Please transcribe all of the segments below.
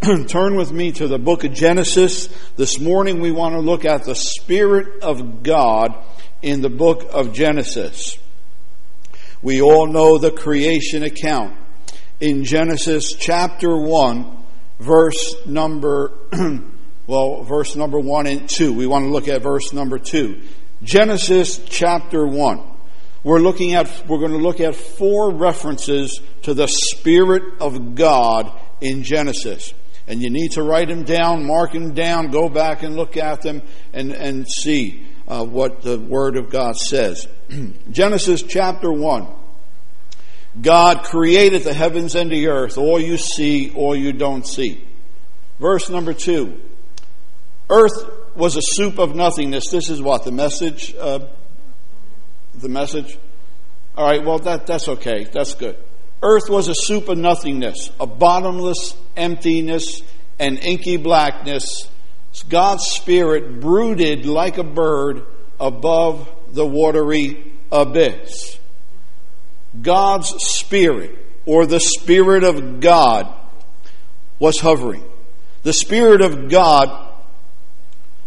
turn with me to the book of Genesis. This morning we want to look at the Spirit of God in the book of Genesis. We all know the creation account in Genesis chapter 1, verse number, well, verse number 1 and 2. We want to look at verse number 2. Genesis chapter 1. We're looking at, we're going to look at four references to the Spirit of God in Genesis. And you need to write them down, mark them down, go back and look at them and, and see uh, what the Word of God says. Genesis chapter 1. God created the heavens and the earth, all you see, all you don't see. Verse number 2. Earth was a soup of nothingness. This is what? The message? Uh, the message? All right, well, that, that's okay. That's good. Earth was a soup of nothingness, a bottomless emptiness and inky blackness. God's Spirit brooded like a bird above the watery abyss. God's Spirit, or the Spirit of God, was hovering. The Spirit of God,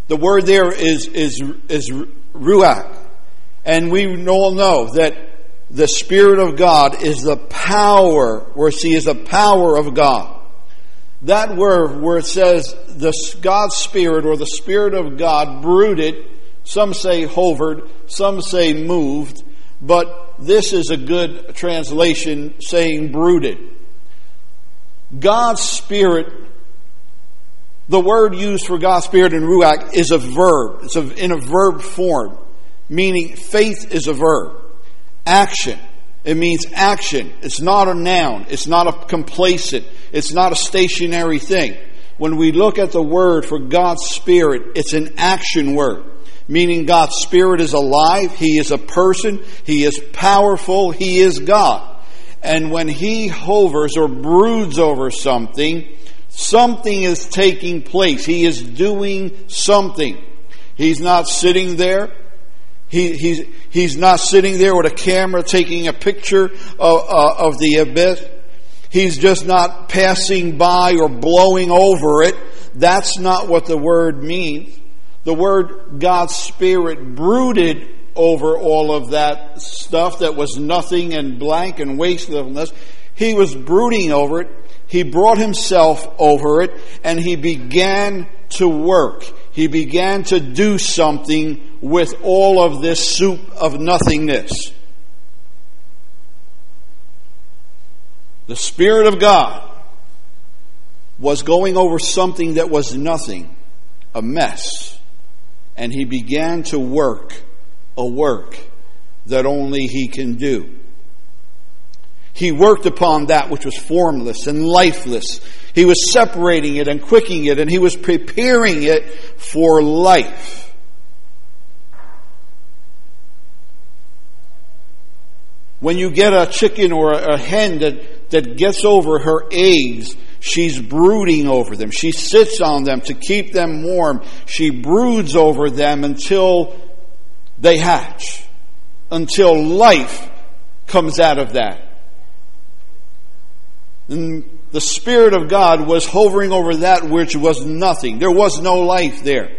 the word there is, is, is ruach. And we all know that the Spirit of God is the power, where see is the power of God. That word where it says the God's Spirit or the Spirit of God brooded, some say hovered, some say moved, but this is a good translation saying brooded. God's Spirit, the word used for God's Spirit in Ruach is a verb. It's a, in a verb form, meaning faith is a verb. Action. It means action. It's not a noun. It's not a complacent. It's not a stationary thing. When we look at the word for God's Spirit, it's an action word. Meaning God's Spirit is alive. He is a person. He is powerful. He is God. And when He hovers or broods over something, something is taking place. He is doing something. He's not sitting there. He, he's, he's not sitting there with a camera taking a picture of, uh, of the abyss. He's just not passing by or blowing over it. That's not what the word means. The word God's Spirit brooded over all of that stuff that was nothing and blank and wastefulness. He was brooding over it. He brought himself over it and he began to work. He began to do something with all of this soup of nothingness. The Spirit of God was going over something that was nothing, a mess, and he began to work a work that only he can do. He worked upon that which was formless and lifeless. He was separating it and quicking it, and he was preparing it for life. When you get a chicken or a hen that, that gets over her eggs, she's brooding over them. She sits on them to keep them warm. She broods over them until they hatch, until life comes out of that. And the Spirit of God was hovering over that which was nothing. There was no life there.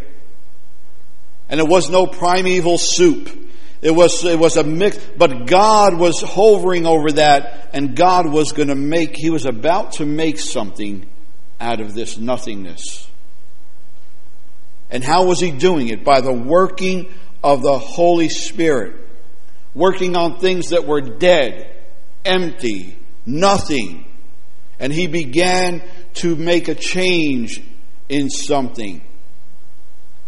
And it was no primeval soup. It was, it was a mix, but God was hovering over that, and God was going to make, He was about to make something out of this nothingness. And how was He doing it? By the working of the Holy Spirit. Working on things that were dead, empty, nothing and he began to make a change in something.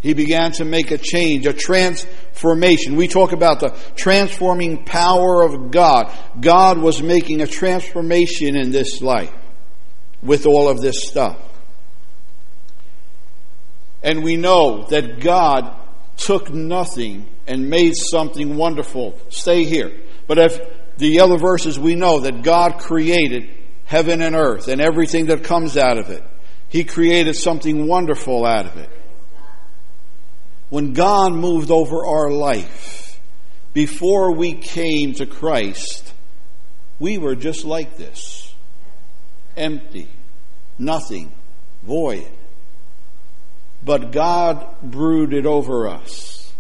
He began to make a change, a transformation. We talk about the transforming power of God. God was making a transformation in this life with all of this stuff. And we know that God took nothing and made something wonderful. Stay here. But if the other verses we know that God created heaven and earth and everything that comes out of it. He created something wonderful out of it. When God moved over our life, before we came to Christ, we were just like this empty, nothing, void. But God brooded over us.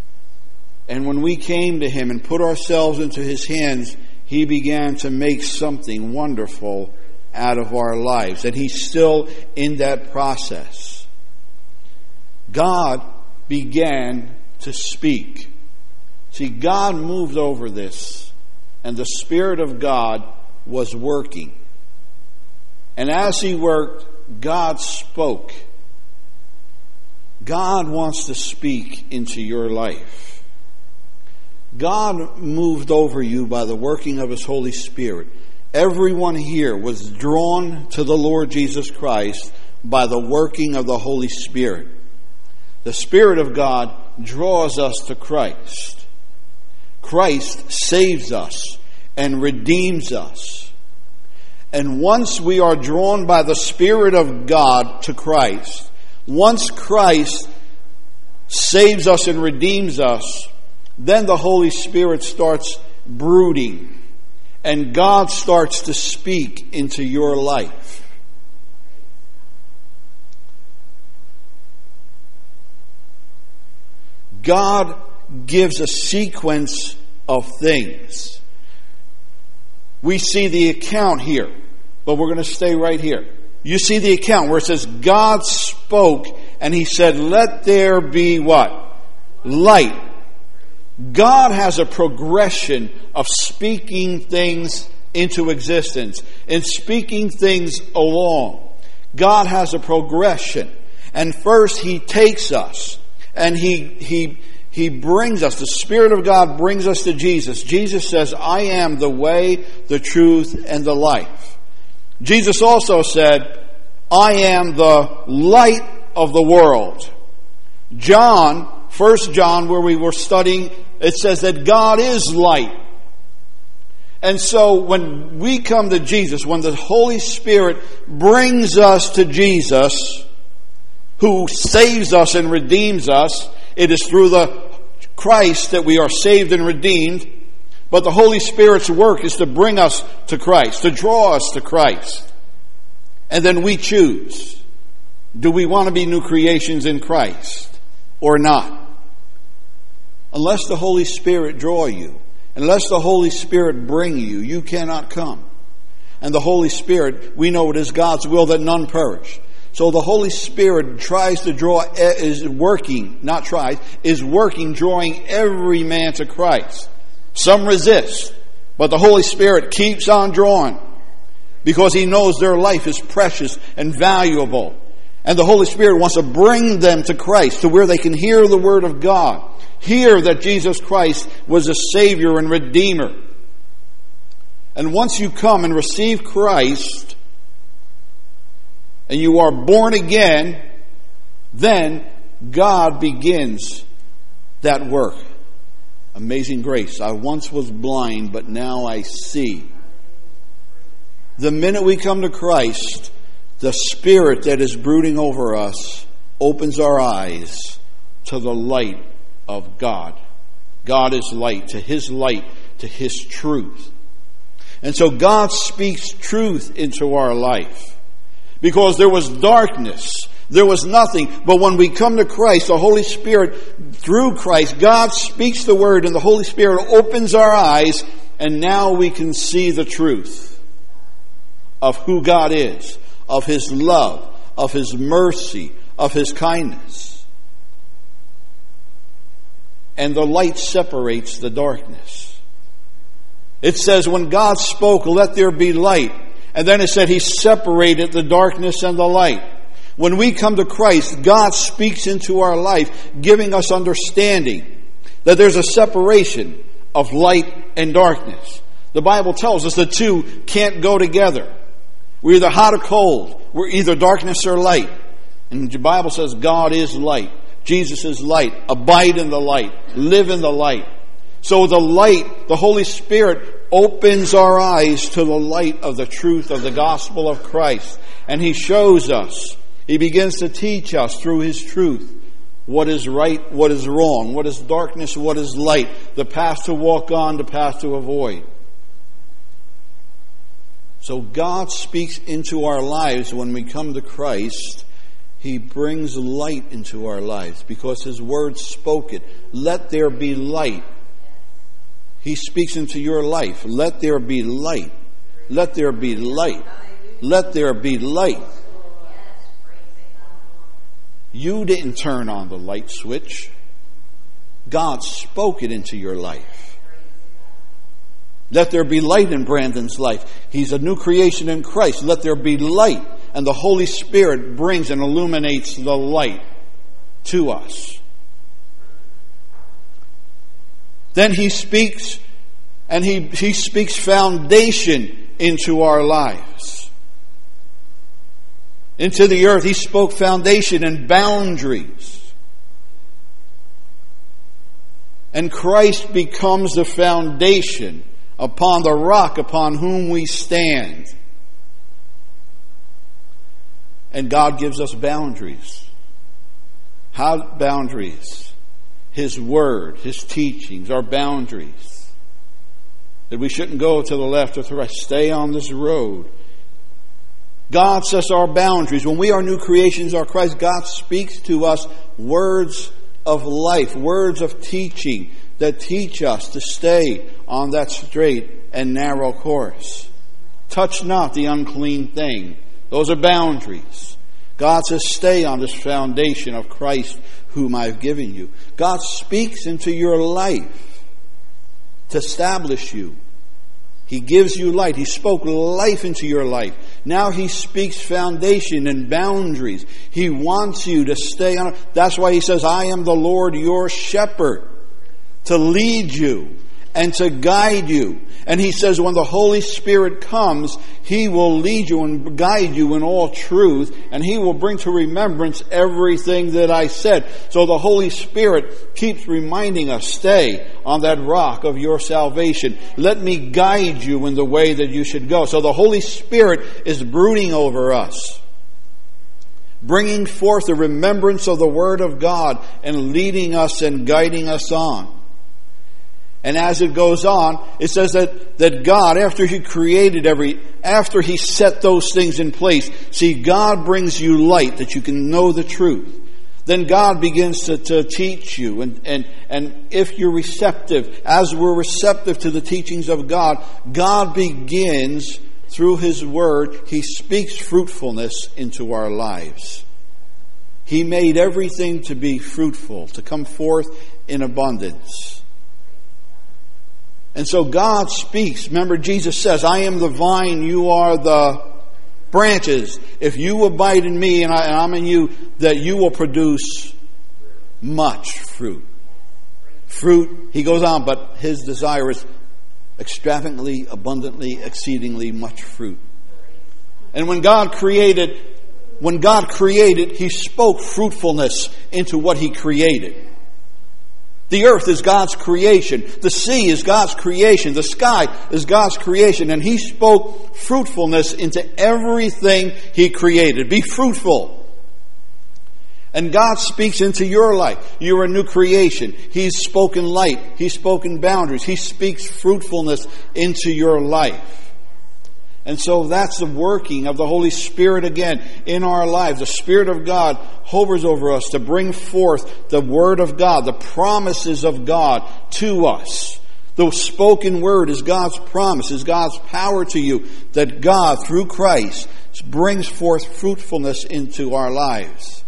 And when we came to Him and put ourselves into His hands, He began to make something wonderful out of our lives. And He's still in that process. God began to speak. See, God moved over this, and the Spirit of God was working. And as He worked, God spoke. God wants to speak into your life. God moved over you by the working of His Holy Spirit. Everyone here was drawn to the Lord Jesus Christ by the working of the Holy Spirit. The Spirit of God draws us to Christ. Christ saves us and redeems us. And once we are drawn by the Spirit of God to Christ, once Christ saves us and redeems us, then the Holy Spirit starts brooding and God starts to speak into your life. God gives a sequence of things. We see the account here, but we're going to stay right here. You see the account where it says God spoke and he said, let there be what? Light. God has a progression of speaking things into existence and speaking things along. God has a progression. And first he takes us and he, he, he brings us, the Spirit of God brings us to Jesus. Jesus says, I am the way, the truth, and the life. Jesus also said, I am the light of the world. John, First John, where we were studying, it says that God is light. And so when we come to Jesus, when the Holy Spirit brings us to Jesus, who saves us and redeems us. It is through the Christ that we are saved and redeemed. But the Holy Spirit's work is to bring us to Christ, to draw us to Christ. And then we choose. Do we want to be new creations in Christ or not? Unless the Holy Spirit draw you, unless the Holy Spirit bring you, you cannot come. And the Holy Spirit, we know it is God's will that none perish. So the Holy Spirit tries to draw, eh, is working, not tries, is working, drawing every man to Christ. Some resist, but the Holy Spirit keeps on drawing because He knows their life is precious and valuable. And the Holy Spirit wants to bring them to Christ to where they can hear the Word of God, hear that Jesus Christ was a Savior and Redeemer. And once you come and receive Christ, and you are born again, then God begins that work. Amazing grace. I once was blind, but now I see. The minute we come to Christ, the Spirit that is brooding over us opens our eyes to the light of God. God is light, to His light, to His truth. And so God speaks truth into our life because there was darkness. There was nothing. But when we come to Christ, the Holy Spirit, through Christ, God speaks the word and the Holy Spirit opens our eyes and now we can see the truth of who God is, of His love, of His mercy, of His kindness. And the light separates the darkness. It says, when God spoke, let there be light. And then it said he separated the darkness and the light. When we come to Christ, God speaks into our life, giving us understanding that there's a separation of light and darkness. The Bible tells us the two can't go together. We're either hot or cold. We're either darkness or light. And the Bible says God is light. Jesus is light. Abide in the light. Live in the light. So the light, the Holy Spirit opens our eyes to the light of the truth of the gospel of Christ. And He shows us, He begins to teach us through His truth what is right, what is wrong, what is darkness, what is light, the path to walk on, the path to avoid. So God speaks into our lives when we come to Christ, He brings light into our lives because His Word spoke it. Let there be light. He speaks into your life. Let there be light. Let there be light. Let there be light. You didn't turn on the light switch. God spoke it into your life. Let there be light in Brandon's life. He's a new creation in Christ. Let there be light. And the Holy Spirit brings and illuminates the light to us. Then he speaks, and he, he speaks foundation into our lives. Into the earth, he spoke foundation and boundaries. And Christ becomes the foundation upon the rock upon whom we stand. And God gives us boundaries. How boundaries? His word, His teachings our boundaries. That we shouldn't go to the left or to the right. Stay on this road. God sets our boundaries. When we are new creations, our Christ, God speaks to us words of life, words of teaching that teach us to stay on that straight and narrow course. Touch not the unclean thing. Those are boundaries. God says, stay on this foundation of Christ whom I've given you. God speaks into your life to establish you. He gives you light. He spoke life into your life. Now he speaks foundation and boundaries. He wants you to stay on. That's why he says, I am the Lord your shepherd to lead you and to guide you. And he says, when the Holy Spirit comes, he will lead you and guide you in all truth, and he will bring to remembrance everything that I said. So the Holy Spirit keeps reminding us, stay on that rock of your salvation. Let me guide you in the way that you should go. So the Holy Spirit is brooding over us bringing forth the remembrance of the Word of God and leading us and guiding us on. And as it goes on, it says that, that God, after He created every, after He set those things in place, see, God brings you light that you can know the truth. Then God begins to, to teach you. And, and, and if you're receptive, as we're receptive to the teachings of God, God begins through His Word, He speaks fruitfulness into our lives. He made everything to be fruitful, to come forth in abundance. And so God speaks. Remember, Jesus says, I am the vine, you are the branches. If you abide in me and, I, am in you, that you will produce much fruit. Fruit, he goes on, but his desire is extravagantly, abundantly, exceedingly much fruit. And when God created, when God created, he spoke fruitfulness into what he created. The earth is God's creation. The sea is God's creation. The sky is God's creation. And He spoke fruitfulness into everything He created. Be fruitful. And God speaks into your life. You're a new creation. He's spoken light. He's spoken boundaries. He speaks fruitfulness into your life. And so that's the working of the Holy Spirit again in our lives. The Spirit of God hovers over us to bring forth the Word of God, the promises of God to us. The spoken word is God's promise, is God's power to you that God, through Christ, brings forth fruitfulness into our lives.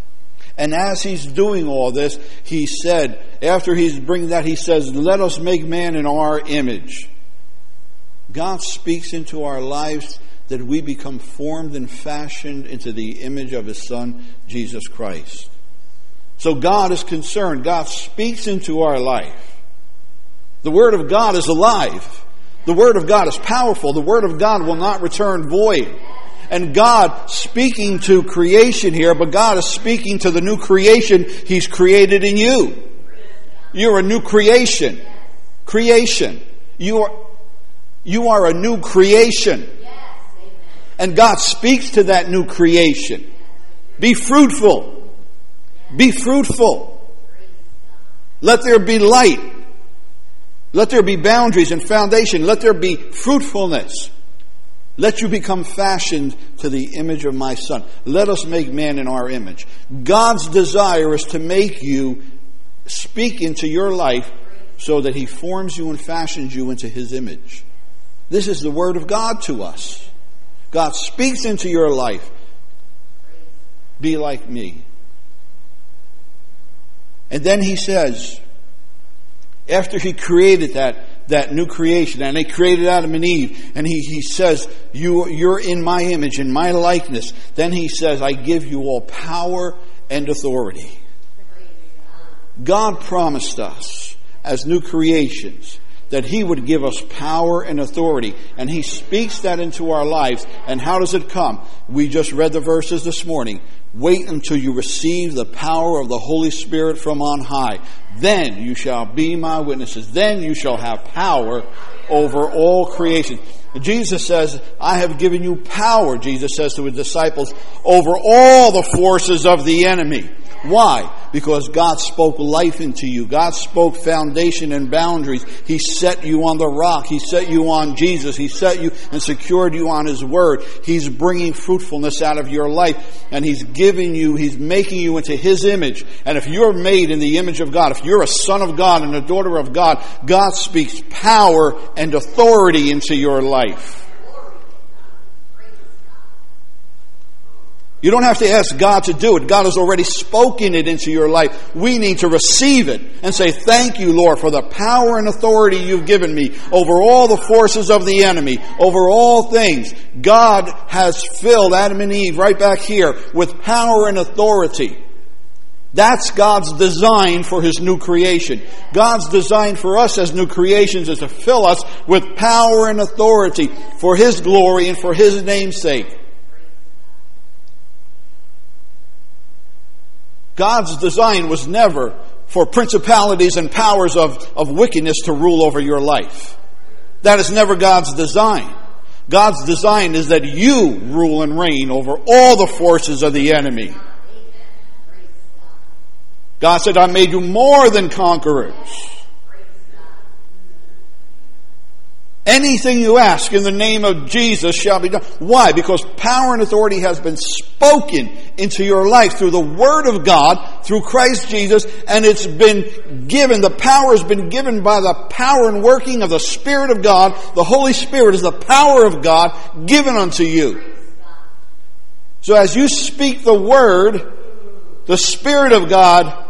And as he's doing all this, he said, after he's bringing that, he says, let us make man in our image. God speaks into our lives that we become formed and fashioned into the image of His Son, Jesus Christ. So God is concerned. God speaks into our life. The Word of God is alive. The Word of God is powerful. The Word of God will not return void. And God speaking to creation here, but God is speaking to the new creation He's created in you. You're a new creation. Creation. You are you are a new creation. And God speaks to that new creation. Be fruitful. Be fruitful. Let there be light. Let there be boundaries and foundation. Let there be fruitfulness. Let you become fashioned to the image of my son. Let us make man in our image. God's desire is to make you speak into your life so that he forms you and fashions you into his image. This is the word of God to us. God speaks into your life. Be like me. And then he says, after he created that, that new creation, and he created Adam and Eve, and he, he says, you, You're in my image, in my likeness. Then he says, I give you all power and authority. God promised us as new creations that He would give us power and authority. And He speaks that into our lives. And how does it come? We just read the verses this morning. Wait until you receive the power of the Holy Spirit from on high. Then you shall be my witnesses. Then you shall have power over all creation. Jesus says, I have given you power, Jesus says to his disciples, over all the forces of the enemy. Why? Because God spoke life into you. God spoke foundation and boundaries. He set you on the rock. He set you on Jesus. He set you and secured you on His Word. He's bringing fruitfulness out of your life and He's giving you, He's making you into His image. And if you're made in the image of God, if you're a son of God and a daughter of God, God speaks power and authority into your life. You don't have to ask God to do it. God has already spoken it into your life. We need to receive it and say, Thank you, Lord, for the power and authority you've given me over all the forces of the enemy, over all things. God has filled Adam and Eve right back here with power and authority. That's God's design for His new creation. God's design for us as new creations is to fill us with power and authority for His glory and for His name's sake. God's design was never for principalities and powers of, of wickedness to rule over your life. That is never God's design. God's design is that you rule and reign over all the forces of the enemy. God said, I made you more than conquerors. Anything you ask in the name of Jesus shall be done. Why? Because power and authority has been spoken into your life through the Word of God, through Christ Jesus, and it's been given, the power has been given by the power and working of the Spirit of God. The Holy Spirit is the power of God given unto you. So as you speak the Word, the Spirit of God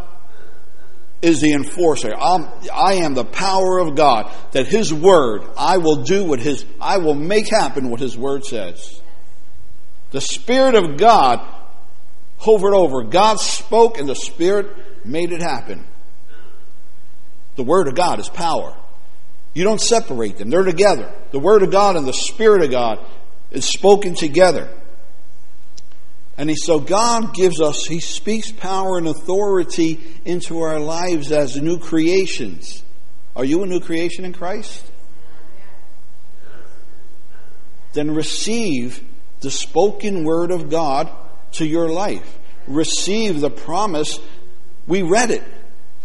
is the enforcer. I'm, I am the power of God. That His Word, I will do what His, I will make happen what His Word says. The Spirit of God hovered over. God spoke and the Spirit made it happen. The Word of God is power. You don't separate them. They're together. The Word of God and the Spirit of God is spoken together. And he, so God gives us, He speaks power and authority into our lives as new creations. Are you a new creation in Christ? Then receive the spoken word of God to your life. Receive the promise. We read it.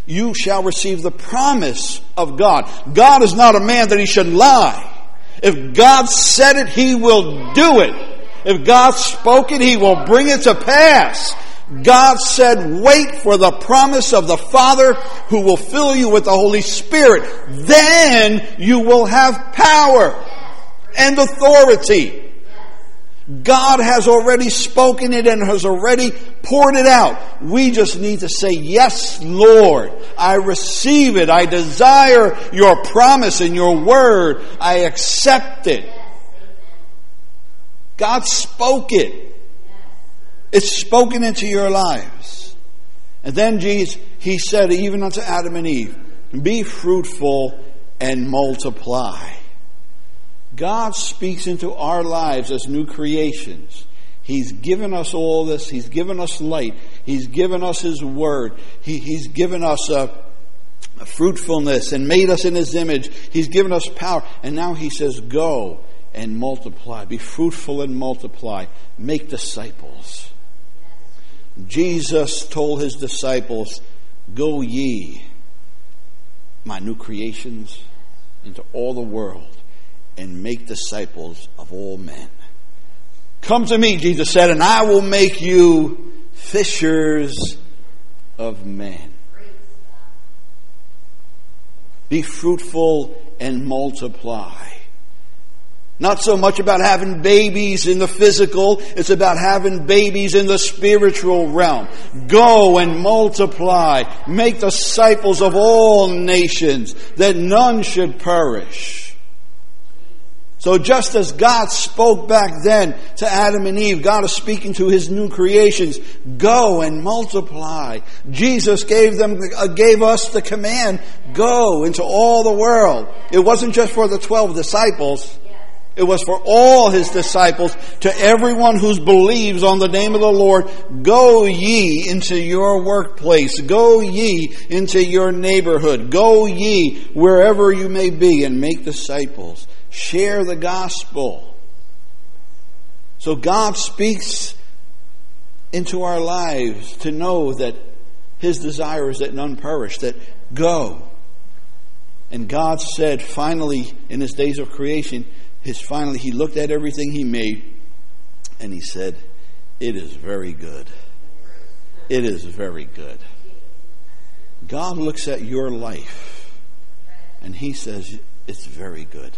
You shall receive the promise of God. God is not a man that he should lie. If God said it, he will do it. If God spoke it, He will bring it to pass. God said, wait for the promise of the Father who will fill you with the Holy Spirit. Then you will have power and authority. God has already spoken it and has already poured it out. We just need to say, Yes, Lord, I receive it. I desire your promise and your word. I accept it. God spoke it. It's spoken into your lives. And then Jesus, he said, even unto Adam and Eve, be fruitful and multiply. God speaks into our lives as new creations. He's given us all this. He's given us light. He's given us His Word. He, he's given us a, a fruitfulness and made us in His image. He's given us power. And now He says, Go and multiply. Be fruitful and multiply. Make disciples. Jesus told his disciples, Go ye, my new creations, into all the world and make disciples of all men. Come to me, Jesus said, and I will make you fishers of men. Be fruitful and multiply. Not so much about having babies in the physical, it's about having babies in the spiritual realm. Go and multiply. Make disciples of all nations, that none should perish. So just as God spoke back then to Adam and Eve, God is speaking to his new creations. Go and multiply. Jesus gave them, uh, gave us the command, go into all the world. It wasn't just for the twelve disciples. It was for all his disciples, to everyone who believes on the name of the Lord, go ye into your workplace, go ye into your neighborhood, go ye wherever you may be and make disciples share the gospel. So God speaks into our lives to know that His desire is that none perish, that go. And God said finally in His days of creation, His finally, He looked at everything He made and He said, It is very good. It is very good. God looks at your life and He says, It's very good.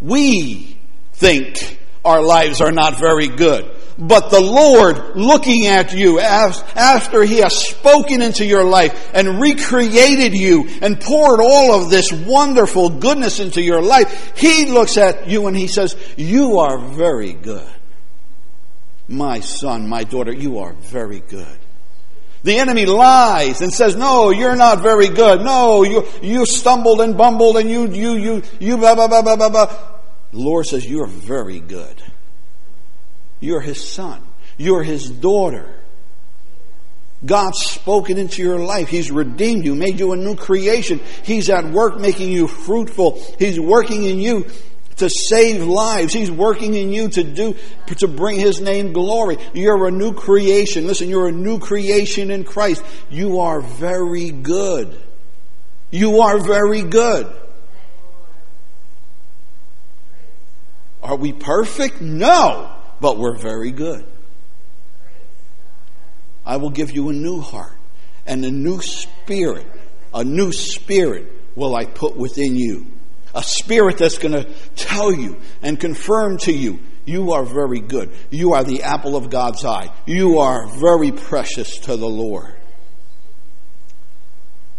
We think our lives are not very good. But the Lord looking at you after He has spoken into your life and recreated you and poured all of this wonderful goodness into your life, He looks at you and He says, you are very good. My son, my daughter, you are very good. The enemy lies and says, no, you're not very good. No, you, you stumbled and bumbled and you, you, you, you, blah, blah, blah, blah, blah, blah. The Lord says, you're very good. You're his son. You're his daughter. God's spoken into your life. He's redeemed you, made you a new creation. He's at work making you fruitful. He's working in you to save lives. He's working in you to do, to bring His name glory. You're a new creation. Listen, you're a new creation in Christ. You are very good. You are very good. Are we perfect? No, but we're very good. I will give you a new heart and a new spirit. A new spirit will I put within you a spirit that's going to tell you and confirm to you you are very good. You are the apple of God's eye. You are very precious to the Lord.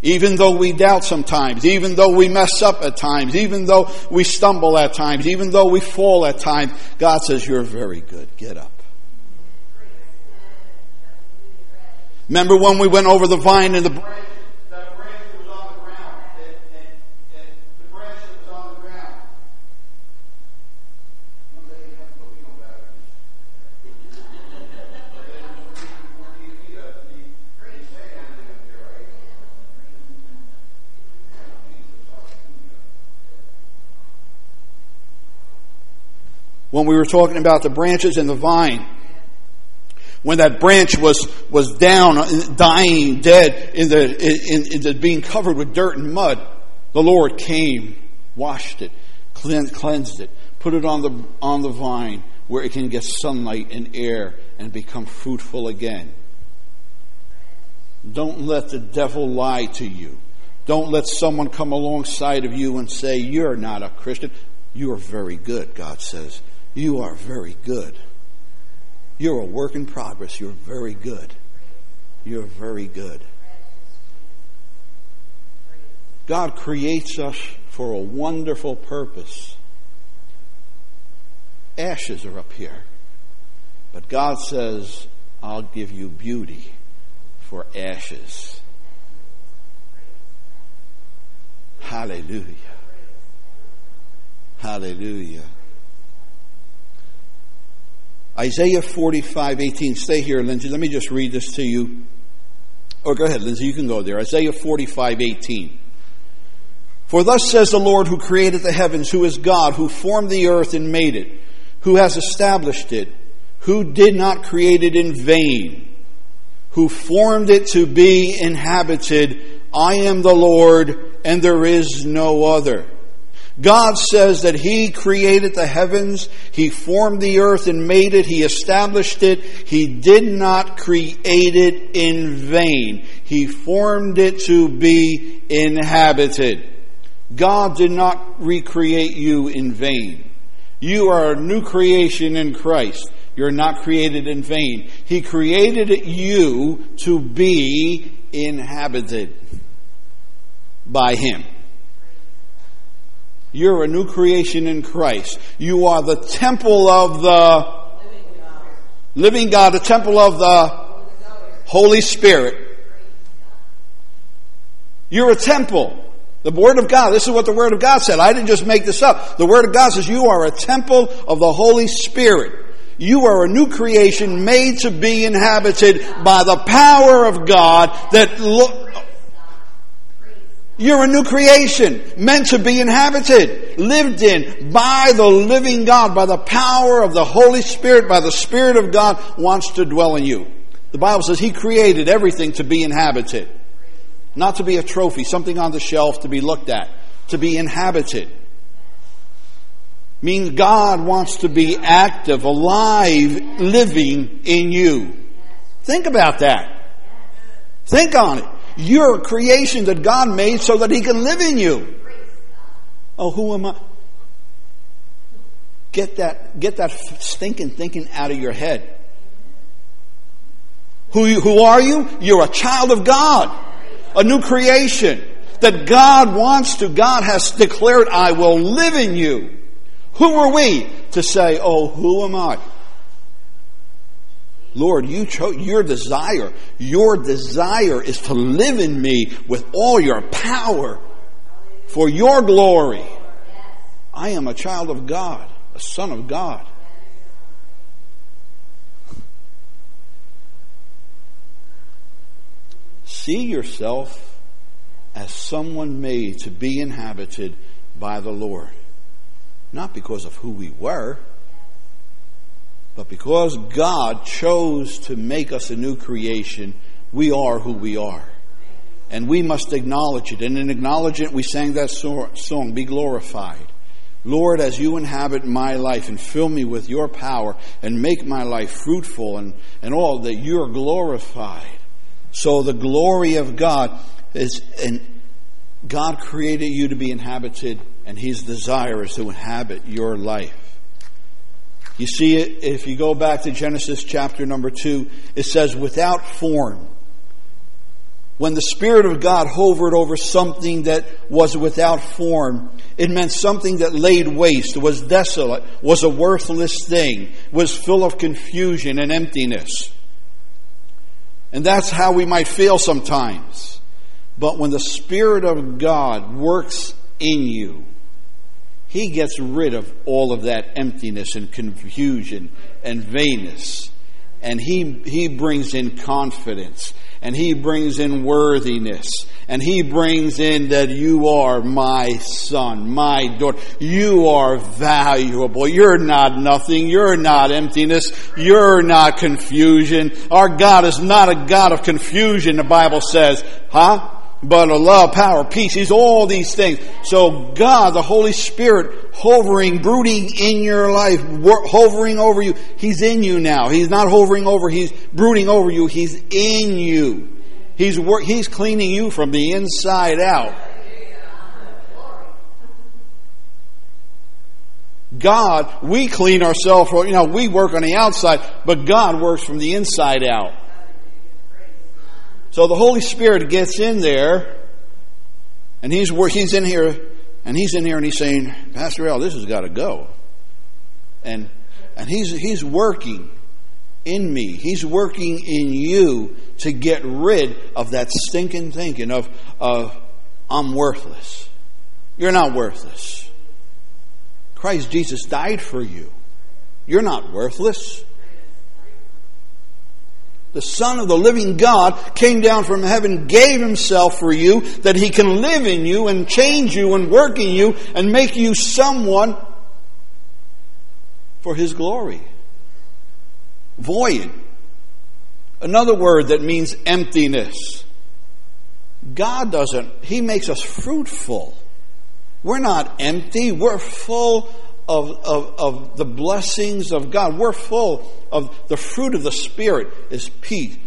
Even though we doubt sometimes, even though we mess up at times, even though we stumble at times, even though we fall at times, God says, You're very good. Get up. Remember when we went over the vine and the when we were talking about the branches and the vine. When that branch was, was down, uh, dying, dead, in the, in, in the being covered with dirt and mud, the Lord came, washed it, cleansed, cleansed it, put it on the, on the vine where it can get sunlight and air and become fruitful again. Don't let the devil lie to you. Don't let someone come alongside of you and say, You're not a Christian. You are very good, God says. You are very good. You're a work in progress. You're very good. You're very good. God creates us for a wonderful purpose. Ashes are up here. But God says, I'll give you beauty for ashes. Hallelujah. Hallelujah. Isaiah 45, 18. Stay here, Lindsay. Let me just read this to you. Or oh, go ahead, Lindsay. You can go there. Isaiah 45, 18. For thus says the Lord who created the heavens, who is God, who formed the earth and made it, who has established it, who did not create it in vain, who formed it to be inhabited. I am the Lord, and there is no other. God says that He created the heavens, He formed the earth and made it, He established it. He did not create it in vain. He formed it to be inhabited. God did not recreate you in vain. You are a new creation in Christ. You're not created in vain. He created you to be inhabited by Him. You're a new creation in Christ. You are the temple of the living God, the temple of the Holy Spirit. You're a temple. The Word of God, this is what the Word of God said. I didn't just make this up. The Word of God says you are a temple of the Holy Spirit. You are a new creation made to be inhabited by the power of God that lo- you're a new creation, meant to be inhabited, lived in by the living God, by the power of the Holy Spirit, by the Spirit of God wants to dwell in you. The Bible says He created everything to be inhabited. Not to be a trophy, something on the shelf to be looked at, to be inhabited. Means God wants to be active, alive, living in you. Think about that. Think on it. You're a creation that God made so that He can live in you. Oh, who am I? Get that, get that stinking thinking out of your head. Who, you, who are you? You're a child of God, a new creation that God wants to. God has declared, I will live in you. Who are we to say, oh, who am I? Lord, you chose your desire. Your desire is to live in me with all your power for your glory. I am a child of God, a son of God. See yourself as someone made to be inhabited by the Lord. Not because of who we were, but because God chose to make us a new creation, we are who we are. And we must acknowledge it. And in acknowledging it, we sang that song, Be Glorified. Lord, as you inhabit my life and fill me with your power and make my life fruitful and, and all, that you're glorified. So the glory of God is, and God created you to be inhabited, and His desire is to inhabit your life. You see it if you go back to Genesis chapter number 2, it says, without form. When the Spirit of God hovered over something that was without form, it meant something that laid waste, was desolate, was a worthless thing, was full of confusion and emptiness. And that's how we might feel sometimes. But when the Spirit of God works in you, he gets rid of all of that emptiness and confusion and vainness. And he, he brings in confidence. And he brings in worthiness. And he brings in that you are my son, my daughter. You are valuable. You're not nothing. You're not emptiness. You're not confusion. Our God is not a God of confusion, the Bible says. Huh? But a love, power, peace. He's all these things. So God, the Holy Spirit, hovering, brooding in your life, hovering over you. He's in you now. He's not hovering over, he's brooding over you. He's in you. He's, he's cleaning you from the inside out. God, we clean ourselves, you know, we work on the outside, but God works from the inside out. So the Holy Spirit gets in there, and he's he's in here, and he's in here, and he's saying, Pastor Al, this has got to go, and and he's he's working in me. He's working in you to get rid of that stinking thinking of of I'm worthless. You're not worthless. Christ Jesus died for you. You're not worthless the Son of the living God, came down from heaven, gave himself for you, that he can live in you and change you and work in you and make you someone for his glory. Void. Another word that means emptiness. God doesn't, he makes us fruitful. We're not empty. We're full of, of, of the blessings of God. We're full of the fruit of the Spirit is peace.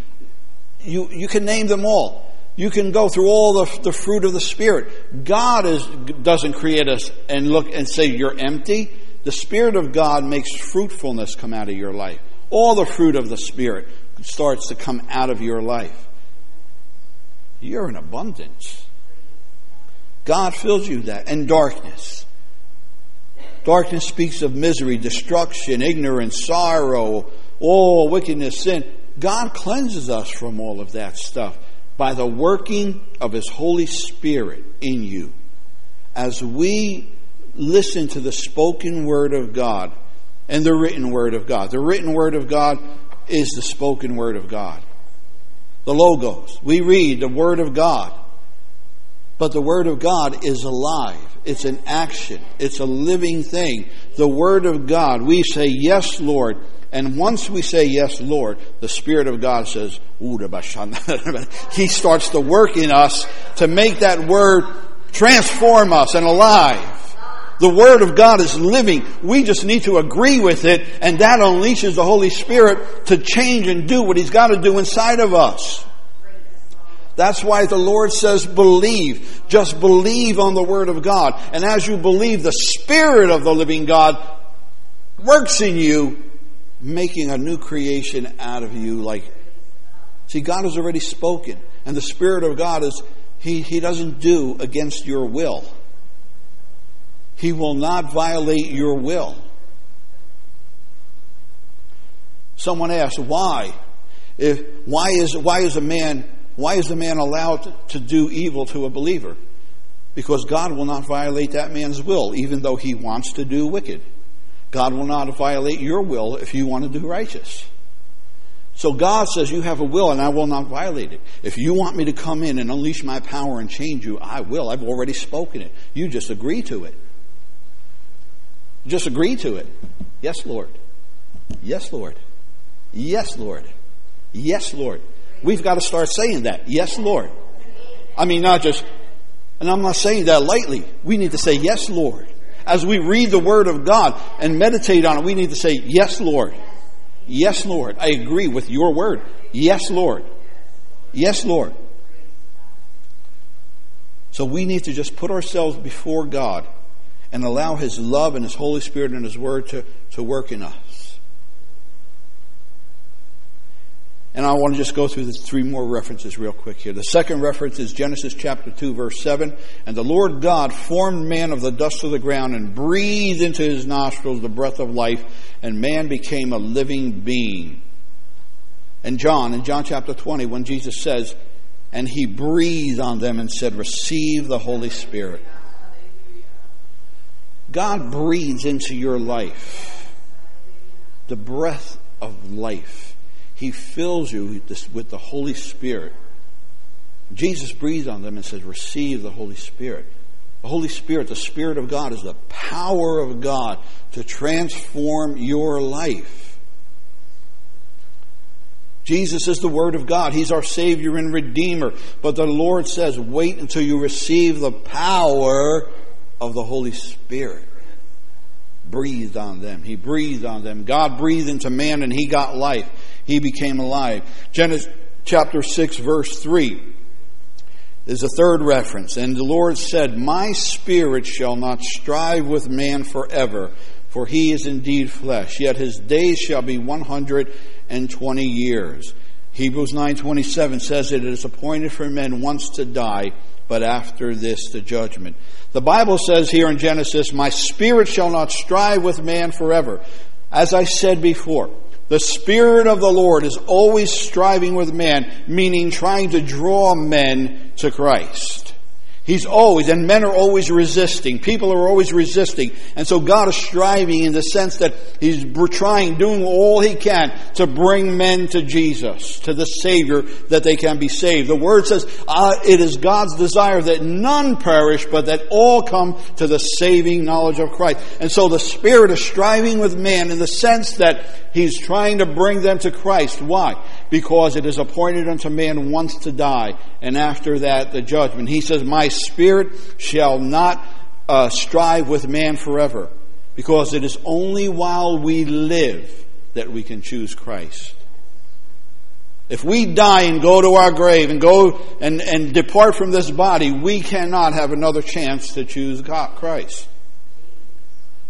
You, you can name them all. You can go through all the, the fruit of the Spirit. God is, doesn't create us and look and say you're empty. The Spirit of God makes fruitfulness come out of your life. All the fruit of the Spirit starts to come out of your life. You're in abundance. God fills you that. And darkness. Darkness speaks of misery, destruction, ignorance, sorrow, all wickedness, sin. God cleanses us from all of that stuff by the working of His Holy Spirit in you. As we listen to the spoken Word of God and the written Word of God, the written Word of God is the spoken Word of God. The Logos. We read the Word of God. But the Word of God is alive. It's an action. It's a living thing. The Word of God, we say, Yes, Lord. And once we say, Yes, Lord, the Spirit of God says, He starts to work in us to make that Word transform us and alive. The Word of God is living. We just need to agree with it, and that unleashes the Holy Spirit to change and do what He's got to do inside of us. That's why the Lord says believe. Just believe on the Word of God. And as you believe, the Spirit of the living God works in you, making a new creation out of you. Like, see, God has already spoken. And the Spirit of God is, He, he doesn't do against your will. He will not violate your will. Someone asked, why? If, why is, why is a man why is a man allowed to do evil to a believer? Because God will not violate that man's will, even though he wants to do wicked. God will not violate your will if you want to do righteous. So God says, You have a will, and I will not violate it. If you want me to come in and unleash my power and change you, I will. I've already spoken it. You just agree to it. Just agree to it. Yes, Lord. Yes, Lord. Yes, Lord. Yes, Lord. We've got to start saying that. Yes, Lord. I mean, not just, and I'm not saying that lightly. We need to say, Yes, Lord. As we read the Word of God and meditate on it, we need to say, Yes, Lord. Yes, Lord. I agree with your word. Yes, Lord. Yes, Lord. So we need to just put ourselves before God and allow His love and His Holy Spirit and His Word to, to work in us. And I want to just go through three more references real quick here. The second reference is Genesis chapter 2 verse 7. And the Lord God formed man of the dust of the ground and breathed into his nostrils the breath of life and man became a living being. And John, in John chapter 20, when Jesus says, and he breathed on them and said, receive the Holy Spirit. God breathes into your life the breath of life. He fills you with the Holy Spirit. Jesus breathes on them and says, Receive the Holy Spirit. The Holy Spirit, the Spirit of God, is the power of God to transform your life. Jesus is the Word of God. He's our Savior and Redeemer. But the Lord says, wait until you receive the power of the Holy Spirit. Breathed on them. He breathed on them. God breathed into man and he got life he became alive. Genesis chapter 6, verse 3 is a third reference. And the Lord said, My spirit shall not strive with man forever, for he is indeed flesh, yet his days shall be 120 years. Hebrews 9:27 says it is appointed for men once to die, but after this the judgment. The Bible says here in Genesis, "My spirit shall not strive with man forever." As I said before, the Spirit of the Lord is always striving with man, meaning trying to draw men to Christ. He's always, and men are always resisting. People are always resisting. And so God is striving in the sense that He's trying, doing all He can to bring men to Jesus, to the Savior, that they can be saved. The Word says, uh, it is God's desire that none perish, but that all come to the saving knowledge of Christ. And so the Spirit is striving with man in the sense that He's trying to bring them to Christ. Why? Because it is appointed unto man once to die, and after that the judgment. He says, My spirit shall not uh, strive with man forever because it is only while we live that we can choose Christ. If we die and go to our grave and go and, and depart from this body, we cannot have another chance to choose God, Christ.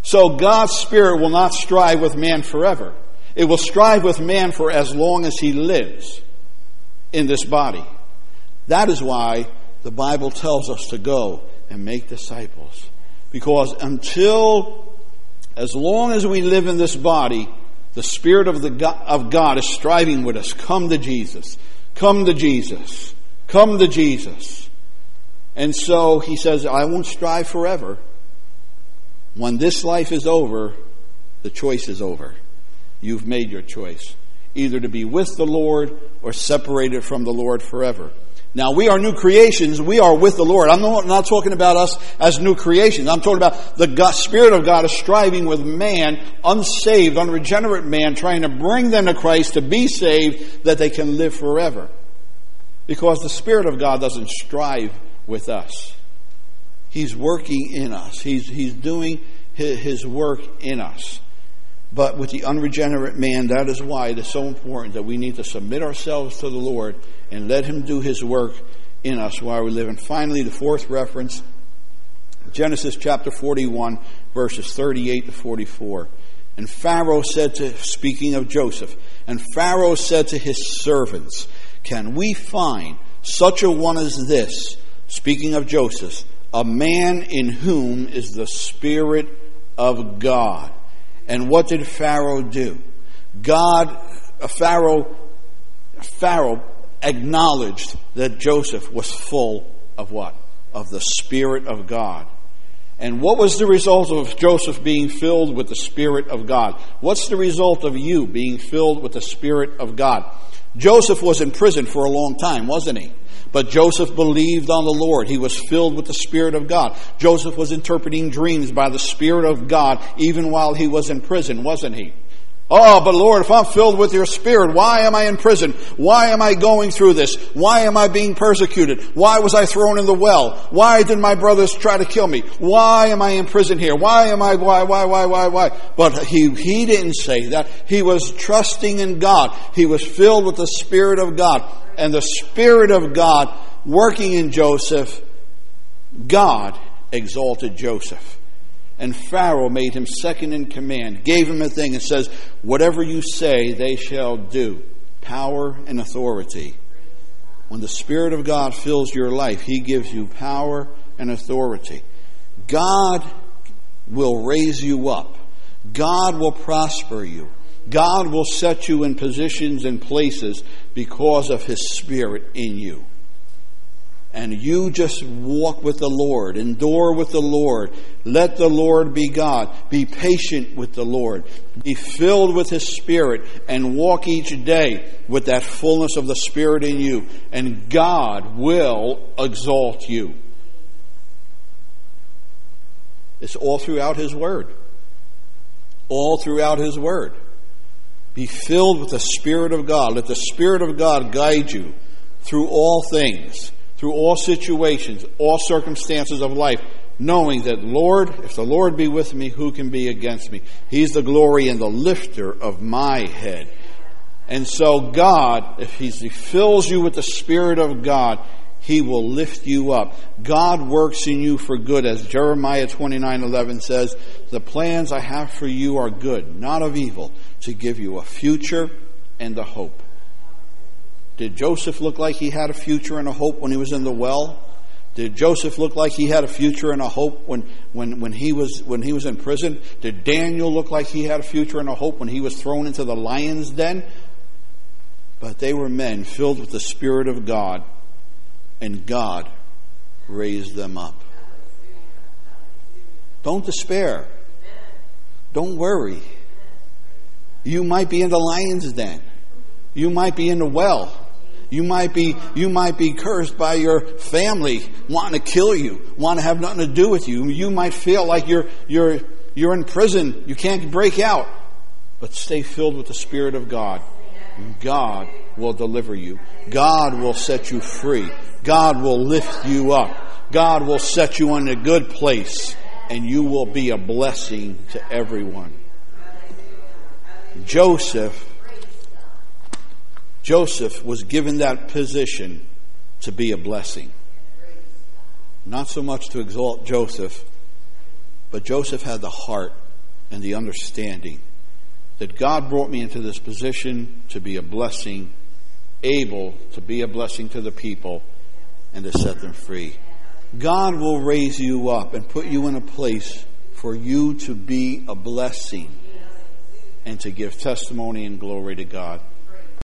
So God's Spirit will not strive with man forever. It will strive with man for as long as he lives in this body. That is why the Bible tells us to go and make disciples. Because until, as long as we live in this body, the Spirit of, the God, of God is striving with us. Come to Jesus. Come to Jesus. Come to Jesus. And so he says, I won't strive forever. When this life is over, the choice is over. You've made your choice. Either to be with the Lord or separated from the Lord forever. Now we are new creations. We are with the Lord. I'm not, talking about us as new creations. I'm talking about the God, Spirit of God is striving with man, unsaved, unregenerate man, trying to bring them to Christ to be saved that they can live forever. Because the Spirit of God doesn't strive with us. He's working in us. He's, he's doing his, his work in us. But with the unregenerate man, that is why it is so important that we need to submit ourselves to the Lord and let Him do His work in us while we live. And finally, the fourth reference Genesis chapter 41, verses 38 to 44. And Pharaoh said to, speaking of Joseph, and Pharaoh said to his servants, Can we find such a one as this, speaking of Joseph, a man in whom is the Spirit of God? And what did Pharaoh do? God, uh, Pharaoh, Pharaoh acknowledged that Joseph was full of what? Of the Spirit of God. And what was the result of Joseph being filled with the Spirit of God? What's the result of you being filled with the Spirit of God? Joseph was in prison for a long time, wasn't he? But Joseph believed on the Lord. He was filled with the Spirit of God. Joseph was interpreting dreams by the Spirit of God even while he was in prison, wasn't he? Oh, but Lord, if I'm filled with your Spirit, why am I in prison? Why am I going through this? Why am I being persecuted? Why was I thrown in the well? Why did my brothers try to kill me? Why am I in prison here? Why am I, why, why, why, why, why? But he, he didn't say that. He was trusting in God. He was filled with the Spirit of God. And the Spirit of God working in Joseph, God exalted Joseph. And Pharaoh made him second in command, gave him a thing, and says, Whatever you say, they shall do. Power and authority. When the Spirit of God fills your life, He gives you power and authority. God will raise you up. God will prosper you. God will set you in positions and places because of His Spirit in you and you just walk with the Lord, endure with the Lord, let the Lord be God, be patient with the Lord, be filled with His Spirit, and walk each day with that fullness of the Spirit in you, and God will exalt you. It's all throughout His Word. All throughout His Word. Be filled with the Spirit of God. Let the Spirit of God guide you through all things through all situations, all circumstances of life, knowing that, Lord, if the Lord be with me, who can be against me? He's the glory and the lifter of my head. And so, God, if He fills you with the Spirit of God, He will lift you up. God works in you for good, as Jeremiah 29 11 says, The plans I have for you are good, not of evil, to give you a future and a hope. Did Joseph look like he had a future and a hope when he was in the well? Did Joseph look like he had a future and a hope when, when, when, he was, when he was in prison? Did Daniel look like he had a future and a hope when he was thrown into the lion's den? But they were men filled with the Spirit of God, and God raised them up. Don't despair. Don't worry. You might be in the lion's den. You might be in the well. You might be, you might be cursed by your family wanting to kill you, want to have nothing to do with you. You might feel like you're, you're, you're in prison. You can't break out. But stay filled with the Spirit of God. God will deliver you. God will set you free. God will lift you up. God will set you in a good place and you will be a blessing to everyone. Joseph Joseph was given that position to be a blessing. Not so much to exalt Joseph, but Joseph had the heart and the understanding that God brought me into this position to be a blessing, able to be a blessing to the people and to set them free. God will raise you up and put you in a place for you to be a blessing and to give testimony and glory to God.